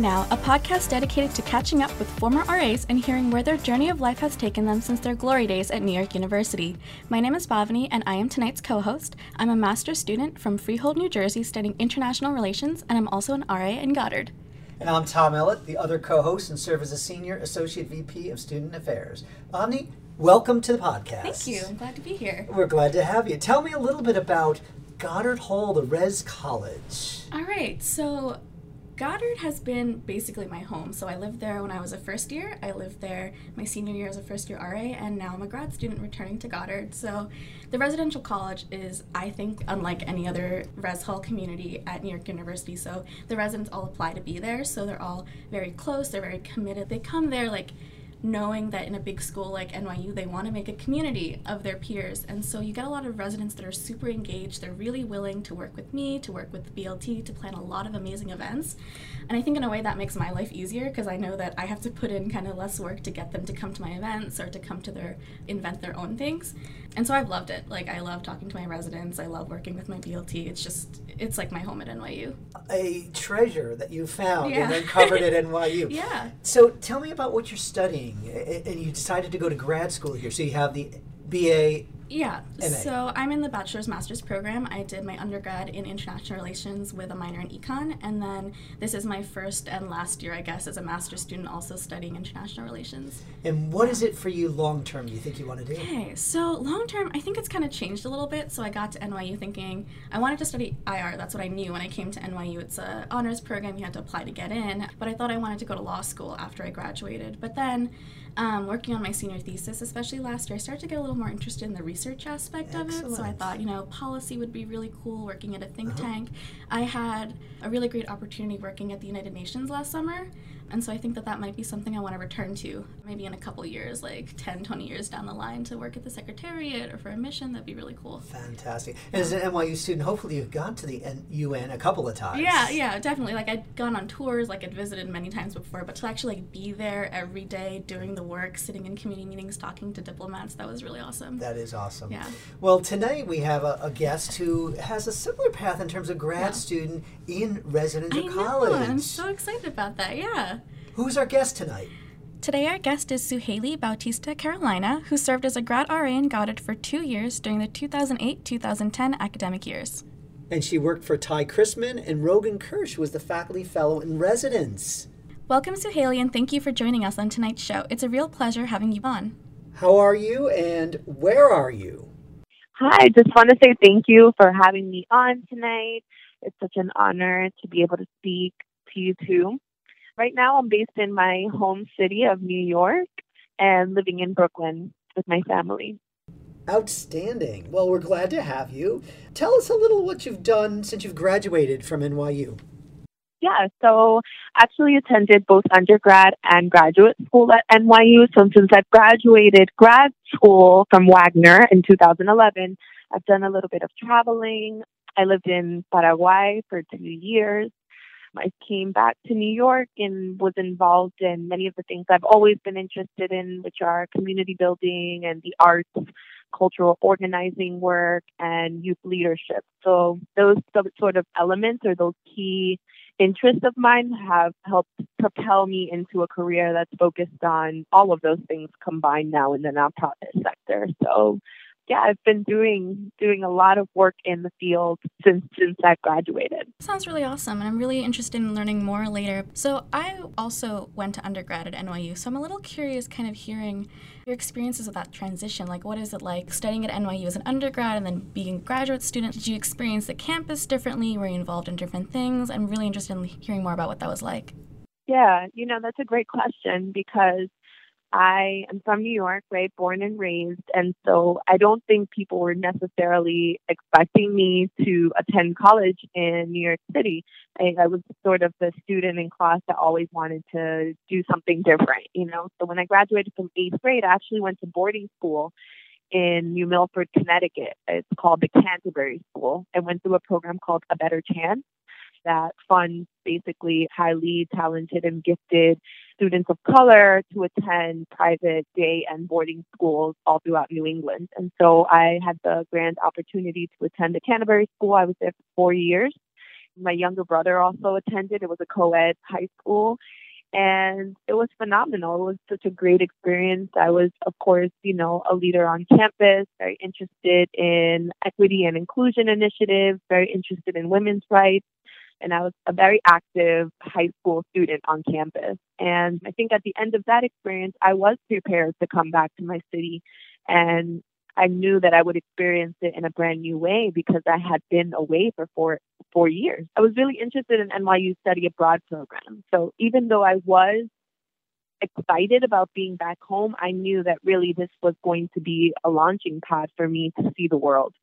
Now, a podcast dedicated to catching up with former RAs and hearing where their journey of life has taken them since their glory days at New York University. My name is Bhavani, and I am tonight's co host. I'm a master's student from Freehold, New Jersey, studying international relations, and I'm also an RA in Goddard. And I'm Tom Ellett, the other co host, and serve as a senior associate VP of student affairs. Bhavani, welcome to the podcast. Thank you. I'm glad to be here. We're glad to have you. Tell me a little bit about Goddard Hall, the Res College. All right. So, Goddard has been basically my home. So I lived there when I was a first year. I lived there my senior year as a first year RA, and now I'm a grad student returning to Goddard. So the residential college is, I think, unlike any other res hall community at New York University. So the residents all apply to be there. So they're all very close, they're very committed. They come there like knowing that in a big school like NYU, they want to make a community of their peers. And so you get a lot of residents that are super engaged. They're really willing to work with me, to work with the BLT, to plan a lot of amazing events. And I think in a way that makes my life easier because I know that I have to put in kind of less work to get them to come to my events or to come to their invent their own things. And so I've loved it. Like I love talking to my residents. I love working with my BLT. It's just it's like my home at NYU. A treasure that you found Yeah. and uncovered at NYU. Yeah. So tell me about what you're studying. A- And you decided to go to grad school here. So you have the BA. Yeah, so I'm in the bachelor's master's program. I did my undergrad in international relations with a minor in econ, and then this is my first and last year, I guess, as a master's student also studying international relations. And what is it for you long term you think you want to do? Okay, so long term, I think it's kind of changed a little bit. So I got to NYU thinking I wanted to study IR. That's what I knew when I came to NYU. It's a honors program. You had to apply to get in. But I thought I wanted to go to law school after I graduated. But then, um, working on my senior thesis, especially last year, I started to get a little more interested in the research aspect of it. So I thought, you know, policy would be really cool. Working at a think tank. I had a really great opportunity working at the United Nations last summer. And so I think that that might be something I want to return to maybe in a couple years, like 10, 20 years down the line to work at the Secretariat or for a mission. That'd be really cool. Fantastic. And as an NYU student, hopefully you've gone to the UN a couple of times. Yeah, yeah, definitely. Like I'd gone on tours, like I'd visited many times before, but to actually like be there every day doing the work, sitting in community meetings, talking to diplomats, that was really awesome. That is awesome. Yeah. Well, tonight we have a, a guest who has a similar path in terms of grad Yeah. student in residential I know. college. I'm so excited about that. Yeah. Who's our guest tonight? Today, our guest is Suhaili Bautista Carolina, who served as a grad RA in Goddard for two years during the 2008 2010 academic years. And she worked for Ty Chrisman and Rogan Kersh, who was the faculty fellow in residence. Welcome, Suhaili, and thank you for joining us on tonight's show. It's a real pleasure having you on. How are you and where are you? Hi, just want to say thank you for having me on tonight. It's such an honor to be able to speak to you too. Right now, I'm based in my home city of New York and living in Brooklyn with my family. Outstanding. Well, we're glad to have you. Tell us a little what you've done since you've graduated from NYU. Yeah, so actually attended both undergrad and graduate school at NYU. So since I've graduated grad school from Wagner in 2011, I've done a little bit of traveling. I lived in Paraguay for two years. I came back to New York and was involved in many of the things I've always been interested in, which are community building and the arts, cultural organizing work, and youth leadership. So those sort of elements or those key interests of mine have helped propel me into a career that's focused on all of those things combined now in the nonprofit sector. So yeah, I've been doing doing a lot of work in the field since since I graduated. Sounds really awesome, and I'm really interested in learning more later. So, I also went to undergrad at NYU, so I'm a little curious kind of hearing your experiences with that transition. Like, what is it like studying at NYU as an undergrad and then being a graduate student? Did you experience the campus differently? Were you involved in different things? I'm really interested in hearing more about what that was like. Yeah, you know, that's a great question because I am from New York, right? Born and raised. And so I don't think people were necessarily expecting me to attend college in New York City. I, I was sort of the student in class that always wanted to do something different, you know? So when I graduated from eighth grade, I actually went to boarding school in New Milford, Connecticut. It's called the Canterbury School. I went through a program called A Better Chance that funds basically highly talented and gifted students of color to attend private day and boarding schools all throughout New England. And so I had the grand opportunity to attend the Canterbury School. I was there for four years. My younger brother also attended. It was a co ed high school. And it was phenomenal. It was such a great experience. I was, of course, you know, a leader on campus, very interested in equity and inclusion initiatives, very interested in women's rights. And I was a very active high school student on campus. And I think at the end of that experience, I was prepared to come back to my city and I knew that I would experience it in a brand new way because I had been away for four four years. I was really interested in NYU study abroad program. So even though I was excited about being back home, I knew that really this was going to be a launching pad for me to see the world.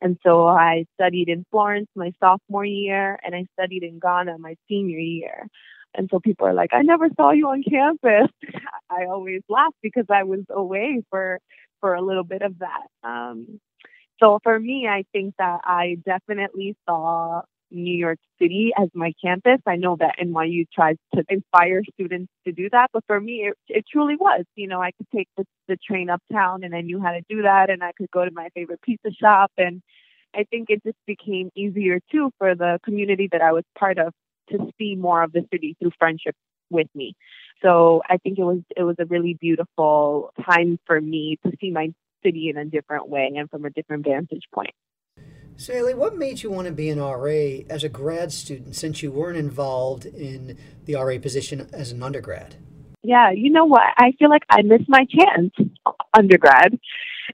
And so I studied in Florence my sophomore year and I studied in Ghana my senior year. And so people are like, I never saw you on campus. I always laugh because I was away for for a little bit of that. Um, so for me, I think that I definitely saw New York City as my campus. I know that NYU tries to inspire students to do that, but for me, it, it truly was. You know, I could take the, the train uptown and I knew how to do that, and I could go to my favorite pizza shop. And I think it just became easier too for the community that I was part of to see more of the city through friendship with me. So I think it was it was a really beautiful time for me to see my city in a different way and from a different vantage point. Sally, what made you want to be an RA as a grad student since you weren't involved in the RA position as an undergrad? Yeah, you know what? I feel like I missed my chance undergrad.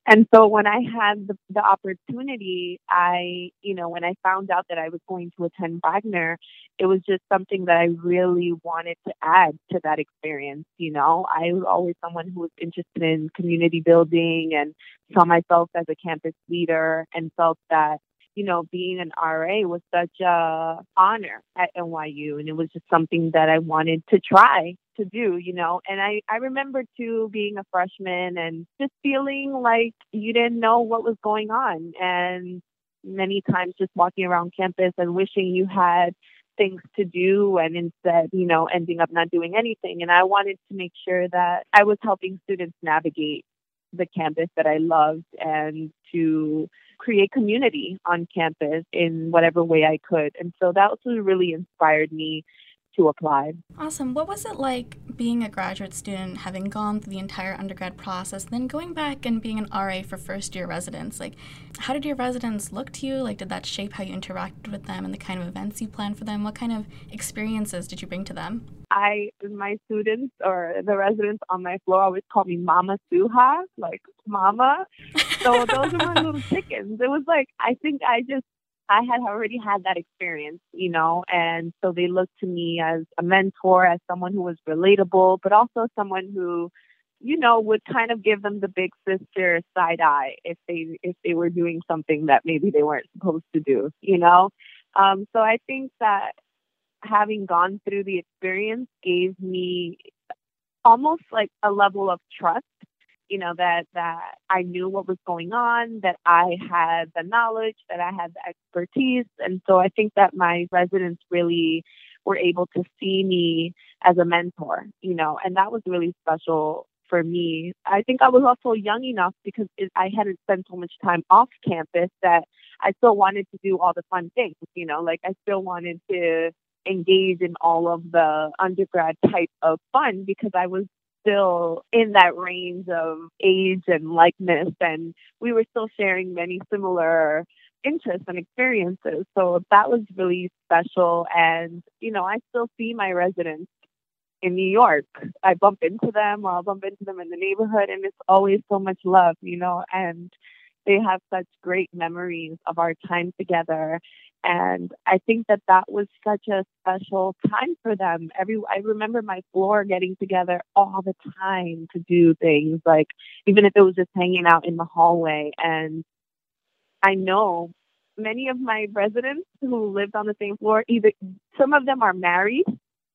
And so when I had the, the opportunity, I, you know, when I found out that I was going to attend Wagner, it was just something that I really wanted to add to that experience. You know, I was always someone who was interested in community building and saw myself as a campus leader and felt that you know, being an RA was such a honor at NYU and it was just something that I wanted to try to do, you know. And I, I remember too being a freshman and just feeling like you didn't know what was going on and many times just walking around campus and wishing you had things to do and instead, you know, ending up not doing anything. And I wanted to make sure that I was helping students navigate the campus that I loved and to create community on campus in whatever way I could. And so that also really inspired me to apply. Awesome. What was it like being a graduate student, having gone through the entire undergrad process, then going back and being an RA for first year residents? Like, how did your residents look to you? Like, did that shape how you interacted with them and the kind of events you planned for them? What kind of experiences did you bring to them? I, my students or the residents on my floor always call me Mama Suha, like Mama. So those are my little chickens. It was like, I think I just I had already had that experience, you know, and so they looked to me as a mentor, as someone who was relatable, but also someone who, you know, would kind of give them the big sister side eye if they if they were doing something that maybe they weren't supposed to do, you know. Um, so I think that having gone through the experience gave me almost like a level of trust you know that that I knew what was going on, that I had the knowledge, that I had the expertise, and so I think that my residents really were able to see me as a mentor, you know, and that was really special for me. I think I was also young enough because it, I hadn't spent so much time off campus that I still wanted to do all the fun things, you know, like I still wanted to engage in all of the undergrad type of fun because I was still in that range of age and likeness, and we were still sharing many similar interests and experiences. So that was really special. And, you know, I still see my residents in New York. I bump into them or I'll bump into them in the neighborhood, and it's always so much love, you know, and they have such great memories of our time together and I think that that was such a special time for them. Every I remember my floor getting together all the time to do things like even if it was just hanging out in the hallway. And I know many of my residents who lived on the same floor either some of them are married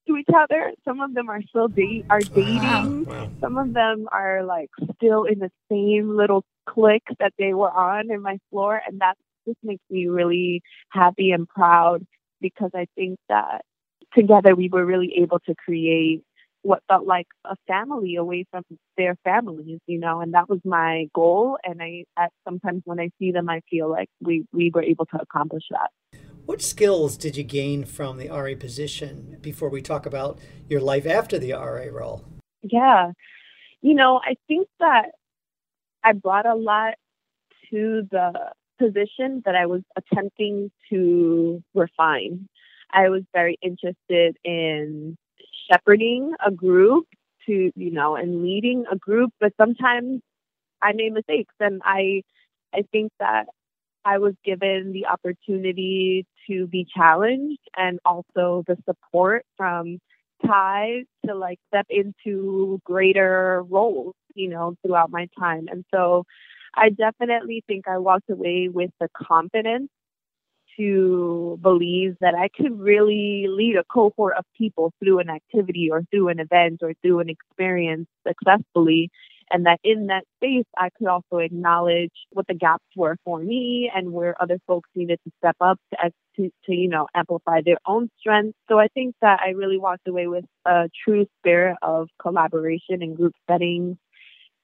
to each other. Some of them are still date are dating. Wow. Wow. Some of them are like still in the same little clique that they were on in my floor, and that just makes me really happy and proud because I think that together we were really able to create what felt like a family away from their families, you know, and that was my goal. And I, at sometimes when I see them, I feel like we, we were able to accomplish that. What skills did you gain from the RA position before we talk about your life after the RA role? Yeah. You know, I think that I brought a lot to the position that I was attempting to refine. I was very interested in shepherding a group to, you know, and leading a group, but sometimes I made mistakes and I I think that I was given the opportunity to be challenged and also the support from Ty to like step into greater roles, you know, throughout my time. And so I definitely think I walked away with the confidence to believe that I could really lead a cohort of people through an activity or through an event or through an experience successfully. And that in that space, I could also acknowledge what the gaps were for me and where other folks needed to step up to, to, to you know, amplify their own strengths. So I think that I really walked away with a true spirit of collaboration in group settings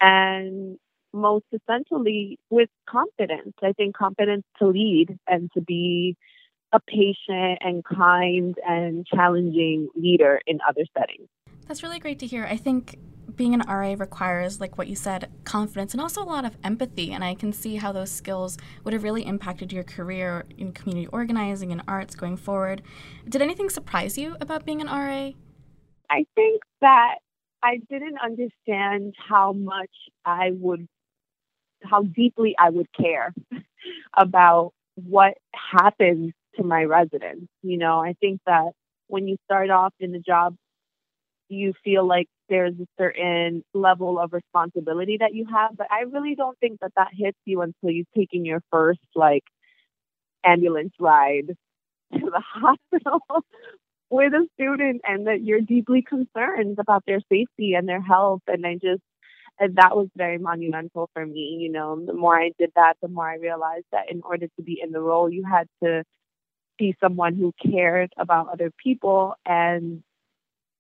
and most essentially with confidence. I think confidence to lead and to be a patient and kind and challenging leader in other settings. That's really great to hear. I think being an RA requires, like what you said, confidence and also a lot of empathy. And I can see how those skills would have really impacted your career in community organizing and arts going forward. Did anything surprise you about being an RA? I think that I didn't understand how much I would how deeply I would care about what happens to my residents. You know, I think that when you start off in the job, you feel like there's a certain level of responsibility that you have, but I really don't think that that hits you until you've taken your first like ambulance ride to the hospital with a student and that you're deeply concerned about their safety and their health. And I just, and that was very monumental for me. You know, the more I did that, the more I realized that in order to be in the role, you had to be someone who cared about other people and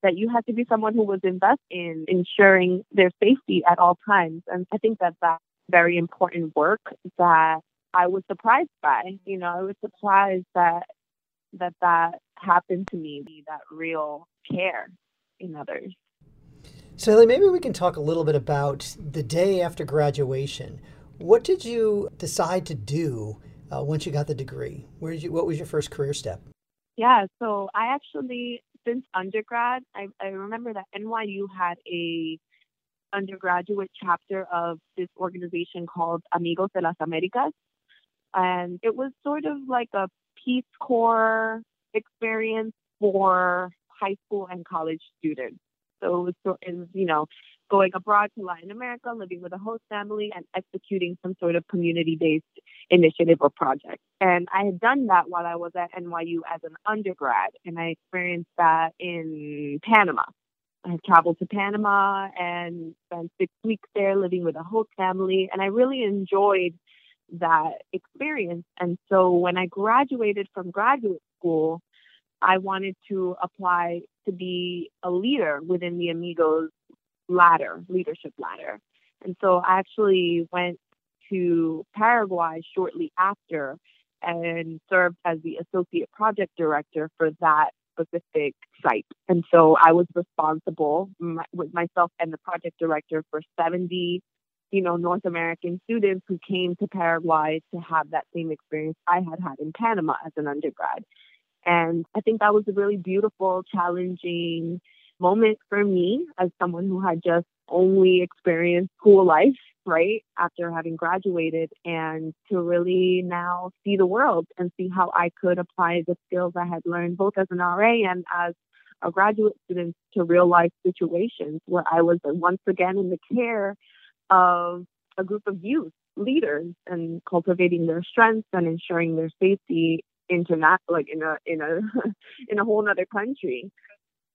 that you had to be someone who was invested in ensuring their safety at all times. And I think that that's very important work that I was surprised by. You know, I was surprised that that that happened to me, that real care in others. Sally, maybe we can talk a little bit about the day after graduation. What did you decide to do uh, once you got the degree? Where did you? What was your first career step? Yeah, so I actually, since undergrad, I, I remember that NYU had a undergraduate chapter of this organization called Amigos de las Americas, and it was sort of like a Peace Corps experience for high school and college students. So it was, you know, going abroad to Latin America, living with a host family, and executing some sort of community based initiative or project. And I had done that while I was at NYU as an undergrad, and I experienced that in Panama. I traveled to Panama and spent six weeks there living with a host family, and I really enjoyed that experience. And so when I graduated from graduate school, I wanted to apply to be a leader within the Amigos ladder, leadership ladder. And so I actually went to Paraguay shortly after and served as the associate project director for that specific site. And so I was responsible my, with myself and the project director for 70, you know, North American students who came to Paraguay to have that same experience I had had in Panama as an undergrad. And I think that was a really beautiful, challenging moment for me as someone who had just only experienced school life, right, after having graduated, and to really now see the world and see how I could apply the skills I had learned both as an RA and as a graduate student to real life situations where I was once again in the care of a group of youth leaders and cultivating their strengths and ensuring their safety international like in a in a in a whole other country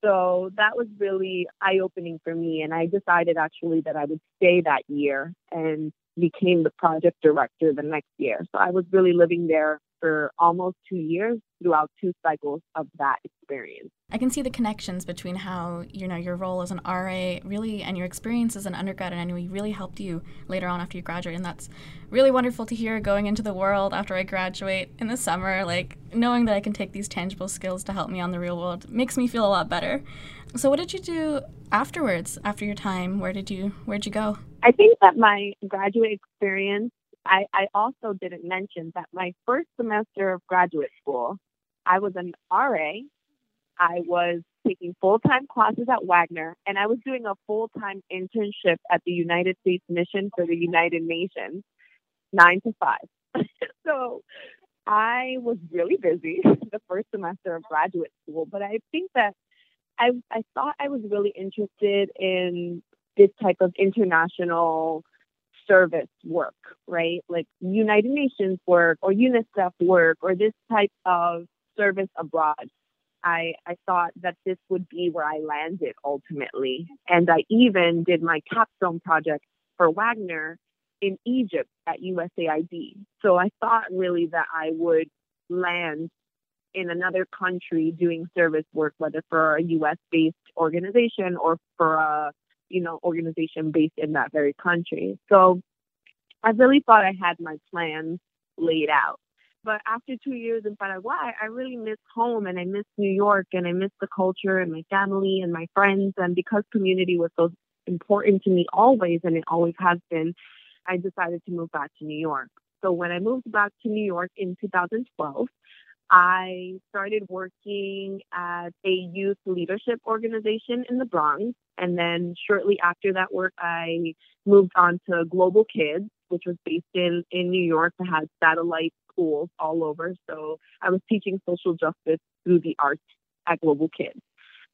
so that was really eye opening for me and i decided actually that i would stay that year and became the project director the next year. So i was really living there for almost two years throughout two cycles of that experience. I can see the connections between how you know your role as an RA really and your experience as an undergrad and NYU really helped you later on after you graduate, and that's really wonderful to hear going into the world after I graduate in the summer. Like knowing that I can take these tangible skills to help me on the real world makes me feel a lot better. So, what did you do afterwards? After your time, where did you where'd you go? I think that my graduate experience. I, I also didn't mention that my first semester of graduate school, I was an RA I was taking full time classes at Wagner, and I was doing a full time internship at the United States Mission for the United Nations, nine to five. so I was really busy the first semester of graduate school, but I think that I, I thought I was really interested in this type of international service work, right? Like United Nations work or UNICEF work or this type of service abroad. I, I thought that this would be where I landed ultimately. And I even did my capstone project for Wagner in Egypt at USAID. So I thought really that I would land in another country doing service work, whether for a US based organization or for a you know organization based in that very country. So I really thought I had my plans laid out. But after two years in Paraguay, I really miss home and I miss New York and I miss the culture and my family and my friends. And because community was so important to me always, and it always has been, I decided to move back to New York. So when I moved back to New York in 2012, I started working at a youth leadership organization in the Bronx. And then shortly after that work, I moved on to Global Kids, which was based in, in New York that had satellite schools all over. So I was teaching social justice through the arts at Global Kids.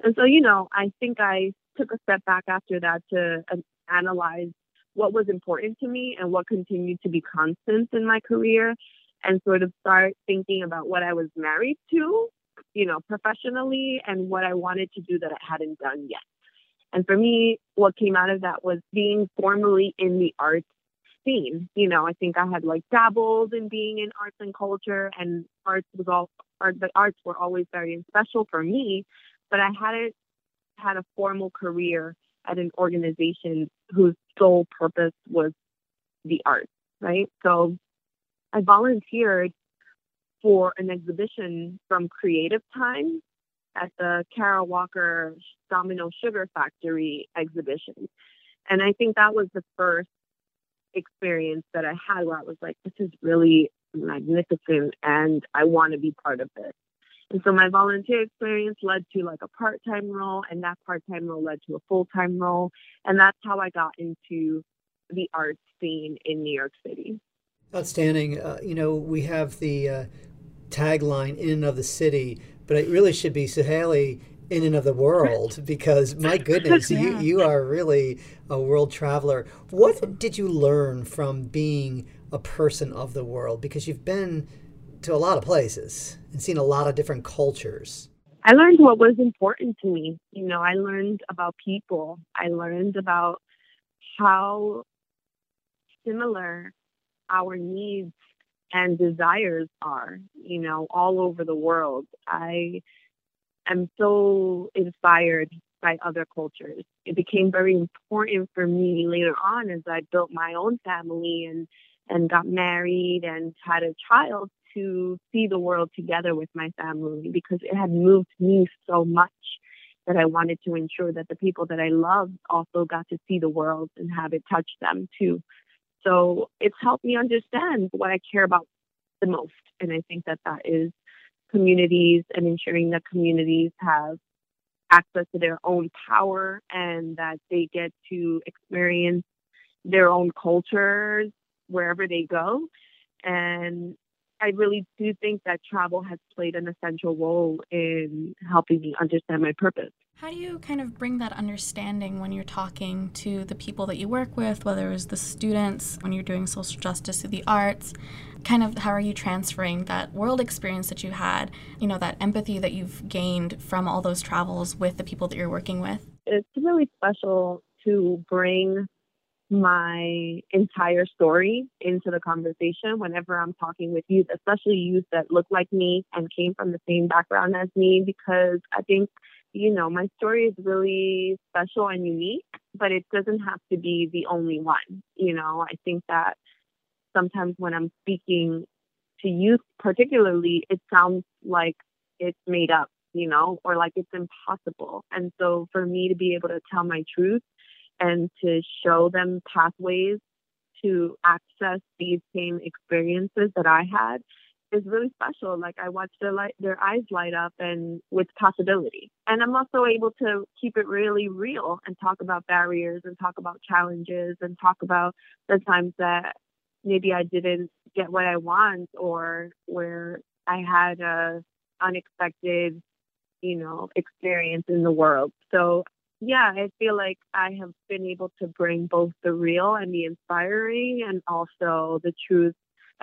And so, you know, I think I took a step back after that to uh, analyze what was important to me and what continued to be constant in my career and sort of start thinking about what I was married to, you know, professionally and what I wanted to do that I hadn't done yet. And for me, what came out of that was being formally in the arts scene. You know, I think I had like dabbled in being in arts and culture, and arts was all art. The arts were always very special for me, but I hadn't had a formal career at an organization whose sole purpose was the arts. Right. So I volunteered for an exhibition from Creative Time at the Kara Walker Domino Sugar Factory exhibition. And I think that was the first experience that I had where I was like, this is really magnificent and I want to be part of this. And so my volunteer experience led to like a part time role, and that part time role led to a full time role. And that's how I got into the art scene in New York City. Outstanding. Uh, you know, we have the uh, tagline in and of the city, but it really should be Suhaili in and of the world because my goodness yeah. you, you are really a world traveler. What did you learn from being a person of the world? Because you've been to a lot of places and seen a lot of different cultures. I learned what was important to me. You know i learned about people. I learned about how similar our needs and desires are you know all over the world i am so inspired by other cultures. It became very important for me later on as I built my own family and and got married and had a child to see the world together with my family because it had moved me so much that I wanted to ensure that the people that I loved also got to see the world and have it touch them too. So it's helped me understand what I care about the most. And I think that that is communities and ensuring that communities have access to their own power and that they get to experience their own cultures wherever they go. And I really do think that travel has played an essential role in helping me understand my purpose. How do you kind of bring that understanding when you're talking to the people that you work with, whether it's the students, when you're doing social justice through the arts? Kind of how are you transferring that world experience that you had, you know, that empathy that you've gained from all those travels with the people that you're working with? It's really special to bring my entire story into the conversation whenever I'm talking with youth, especially youth that look like me and came from the same background as me, because I think, you know, my story is really special and unique, but it doesn't have to be the only one. You know, I think that sometimes when I'm speaking to youth, particularly, it sounds like it's made up, you know, or like it's impossible. And so for me to be able to tell my truth and to show them pathways to access these same experiences that I had is really special. Like I watch their light, their eyes light up and with possibility. And I'm also able to keep it really real and talk about barriers and talk about challenges and talk about the times that maybe I didn't get what I want or where I had a unexpected, you know, experience in the world. So yeah, I feel like I have been able to bring both the real and the inspiring and also the truth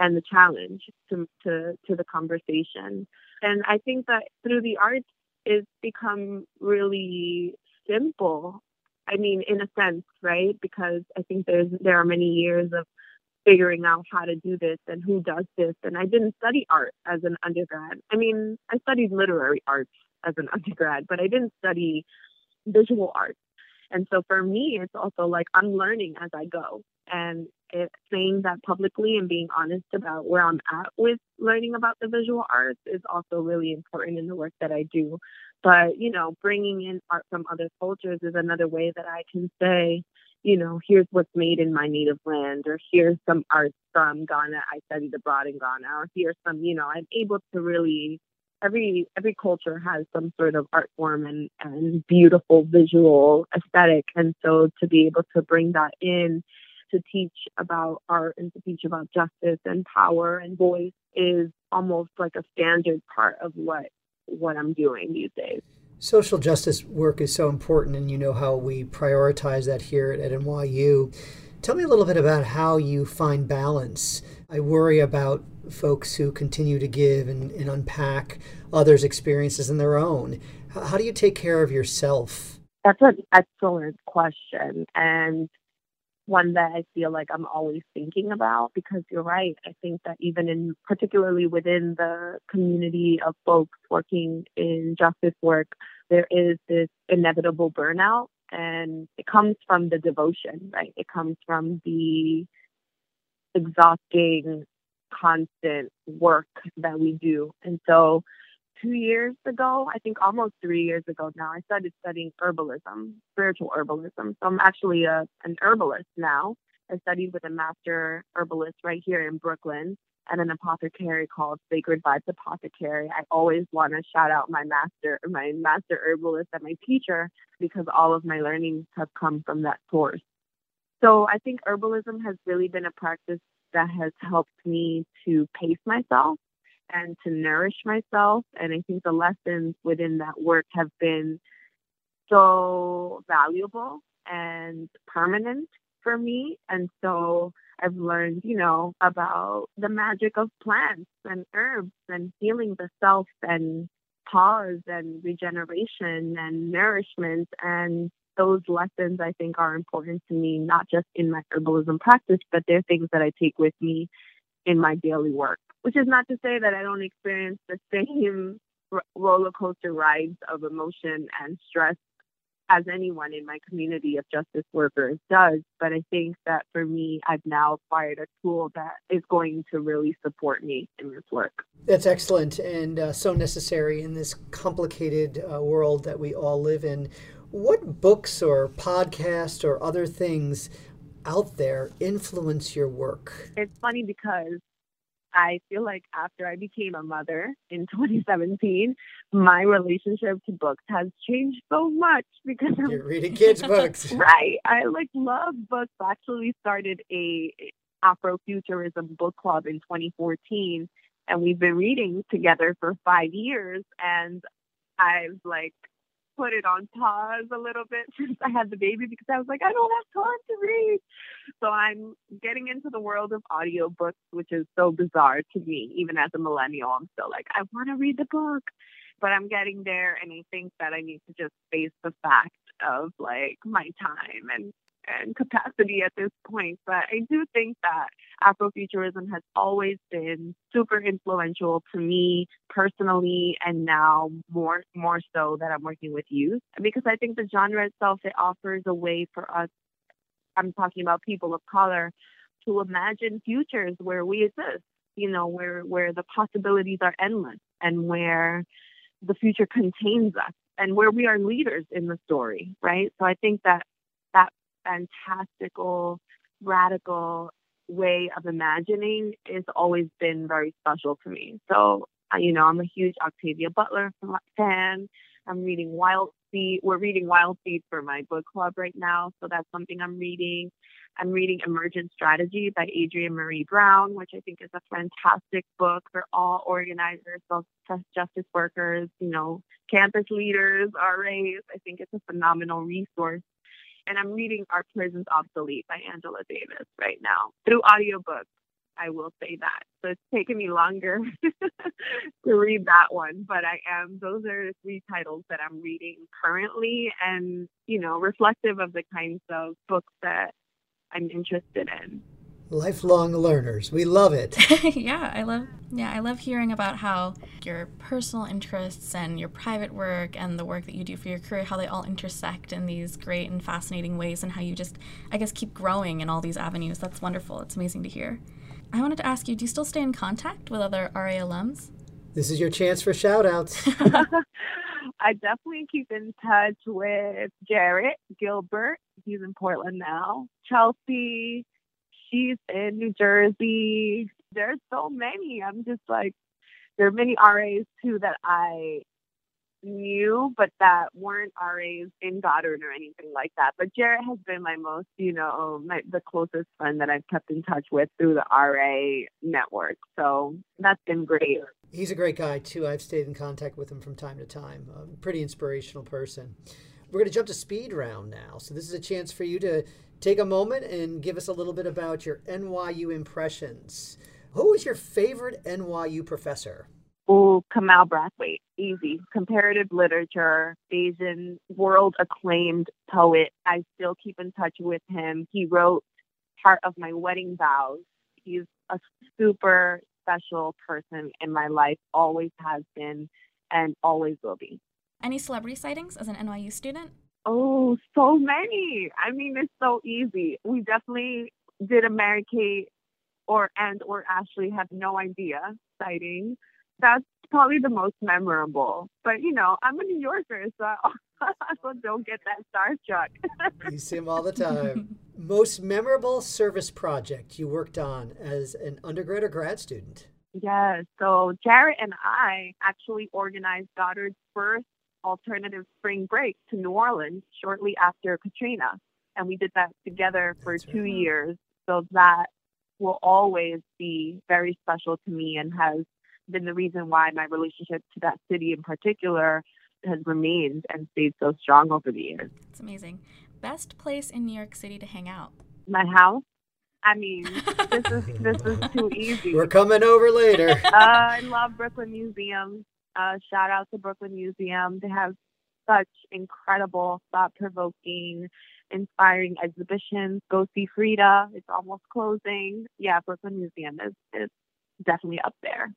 and the challenge to to, to the conversation. And I think that through the arts it's become really simple. I mean, in a sense, right? Because I think there's there are many years of figuring out how to do this and who does this. And I didn't study art as an undergrad. I mean, I studied literary arts as an undergrad, but I didn't study visual arts. And so for me, it's also like I'm learning as I go. And it, saying that publicly and being honest about where I'm at with learning about the visual arts is also really important in the work that I do. But, you know, bringing in art from other cultures is another way that I can say, you know, here's what's made in my native land, or here's some art from Ghana. I studied abroad in Ghana, or here's some, you know, I'm able to really every every culture has some sort of art form and, and beautiful visual aesthetic. And so to be able to bring that in to teach about art and to teach about justice and power and voice is almost like a standard part of what what I'm doing these days. Social justice work is so important, and you know how we prioritize that here at, NYU. Tell me a little bit about how you find balance. I worry about folks who continue to give and, and unpack others' experiences in their own. How, how do you take care of yourself? That's an excellent question. And one that I feel like I'm always thinking about because you're right. I think that even in particularly within the community of folks working in justice work, there is this inevitable burnout and it comes from the devotion, right? It comes from the exhausting, constant work that we do. And so two years ago, I think almost three years ago now, I started studying herbalism, spiritual herbalism. So I'm actually a, an herbalist now. I studied with a master herbalist right here in Brooklyn and an apothecary called Sacred Vibes Apothecary. I always want to shout out my master, my master herbalist and my teacher because all of my learnings have come from that source. So I think herbalism has really been a practice that has helped me to pace myself and to nourish myself. And I think the lessons within that work have been so valuable and permanent for me. And so I've learned, you know, about the magic of plants and herbs and healing the self and pause and regeneration and nourishment. And those lessons I think are important to me, not just in my herbalism practice, but they're things that I take with me in my daily work which is not to say that I don't experience the same roller coaster rides of emotion and stress as anyone in my community of justice workers does. But I think that for me, I've now acquired a tool that is going to really support me in this work. That's excellent and uh, so necessary in this complicated uh, world that we all live in. What books or podcasts or other things out there influence your work? It's funny because I feel like after I became a mother in 2017, my relationship to books has changed so much because you're reading kids' books. right. I like love books. I actually started a Afrofuturism book club in 2014 and we've been reading together for five years and I've like put it on pause a little bit since I had the baby because I was like, I don't have time to read. So I'm getting into the world of audiobooks, which is so bizarre to me. Even as a millennial, I'm still like, I want to read the book. But I'm getting there, and I think that I need to just face the fact of like my time and and capacity at this point. But I do think that Afrofuturism has always been super influential to me personally, and now more more so that I'm working with youth because I think the genre itself it offers a way for us. I'm talking about people of color to imagine futures where we exist. You know, where where the possibilities are endless and where the future contains us and where we are leaders in the story, right? So I think that that fantastical, radical way of imagining has always been very special to me. So, you know, I'm a huge Octavia Butler fan. I'm reading Wild Seed. We're reading Wild Seed for my book club right now, so that's something I'm reading. I'm reading Emergent Strategy by Adrienne Maree Brown, which I think is a fantastic book for all organizers, social justice workers, you know, campus leaders, RAs. I think it's a phenomenal resource. And I'm reading Are Prisons Obsolete by Angela Davis right now through audiobook. I will say that. So it's taken me longer to read that one, but I am, those are the three titles that I'm reading currently and, you know, reflective of the kinds of books that I'm interested in. Lifelong learners. We love it. yeah, I love yeah, I love hearing about how your personal interests and your private work and the work that you do for your career, how they all intersect in these great and fascinating ways and how you just I guess keep growing in all these avenues. That's wonderful. It's amazing to hear. I wanted to ask you, do you still stay in contact with other RA alums? This is your chance for shout outs. I definitely keep in touch with Jarrett Gilbert. He's in Portland now. Chelsea, she's in New Jersey. There's so many. I'm just like, there are many RAs too that I knew, but that weren't RAs in Goddard or anything like that. But Jarrett has been my most, you know, my, the closest friend that I've kept in touch with through the RA network. So that's been great. He's a great guy too. I've stayed in contact with him from time to time. A pretty inspirational person. We're going to jump to speed round now. So this is a chance for you to take a moment and give us a little bit about your NYU impressions. Who is your favorite NYU professor? Oh, Kamau Brathwaite, easy. Comparative literature, Asian, world acclaimed poet. I still keep in touch with him. He wrote part of my wedding vows. He's a super special person in my life, always has been, and always will be. Any celebrity sightings as an NYU student? Oh, so many. I mean, it's so easy. We definitely did a Mary Kate or and or Ashley have no idea sighting. That's probably the most memorable. But you know, I'm a New Yorker, so I also don't get that starstruck. you see him all the time. Most memorable service project you worked on as an undergrad or grad student? Yes. So Jarrett and I actually organized Goddard's first alternative spring break to New Orleans shortly after Katrina. And we did that together for That's two right. years. So that will always be very special to me and has been the reason why my relationship to that city in particular has remained and stayed so strong over the years. It's amazing. Best place in New York City to hang out? My house. I mean, this is this is too easy. We're coming over later. uh, I love Brooklyn Museum. Uh, shout out to Brooklyn Museum. They have such incredible, thought-provoking, inspiring exhibitions. Go see Frida. It's almost closing. Yeah, Brooklyn Museum is is definitely up there.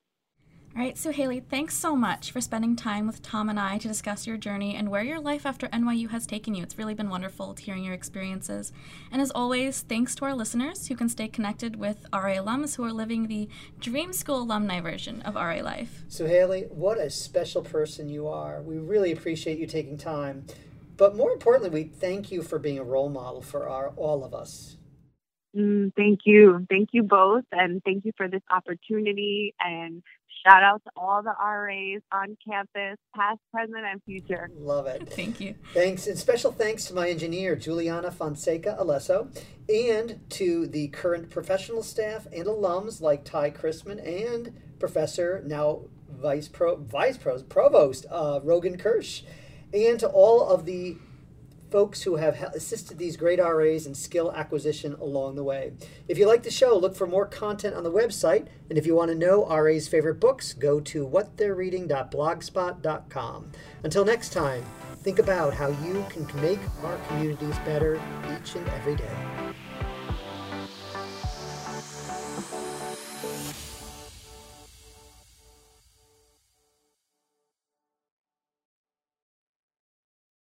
All right, Suhaili, thanks so much for spending time with Tom and I to discuss your journey and where your life after NYU has taken you. It's really been wonderful hearing your experiences. And as always, thanks to our listeners who can stay connected with RA alums who are living the Dream School alumni version of RA life. So, Haley, what a special person you are. We really appreciate you taking time. But more importantly, we thank you for being a role model for our, all of us. Mm, thank you. Thank you both. And thank you for this opportunity. And shout out to all the RAs on campus, past, present, and future. Love it. thank you. Thanks. And special thanks to my engineer, Juliana Fonseca Alesso, and to the current professional staff and alums like Ty Chrisman and Professor, now Vice Pro, Vice Pro, Provost uh, Rogan Kersh, and to all of the folks who have assisted these great RAs in skill acquisition along the way. If you like the show, look for more content on the website. And if you want to know RA's favorite books, go to whattheyreading.blogspot.com. Until next time, Think about how you can make our communities better each and every day.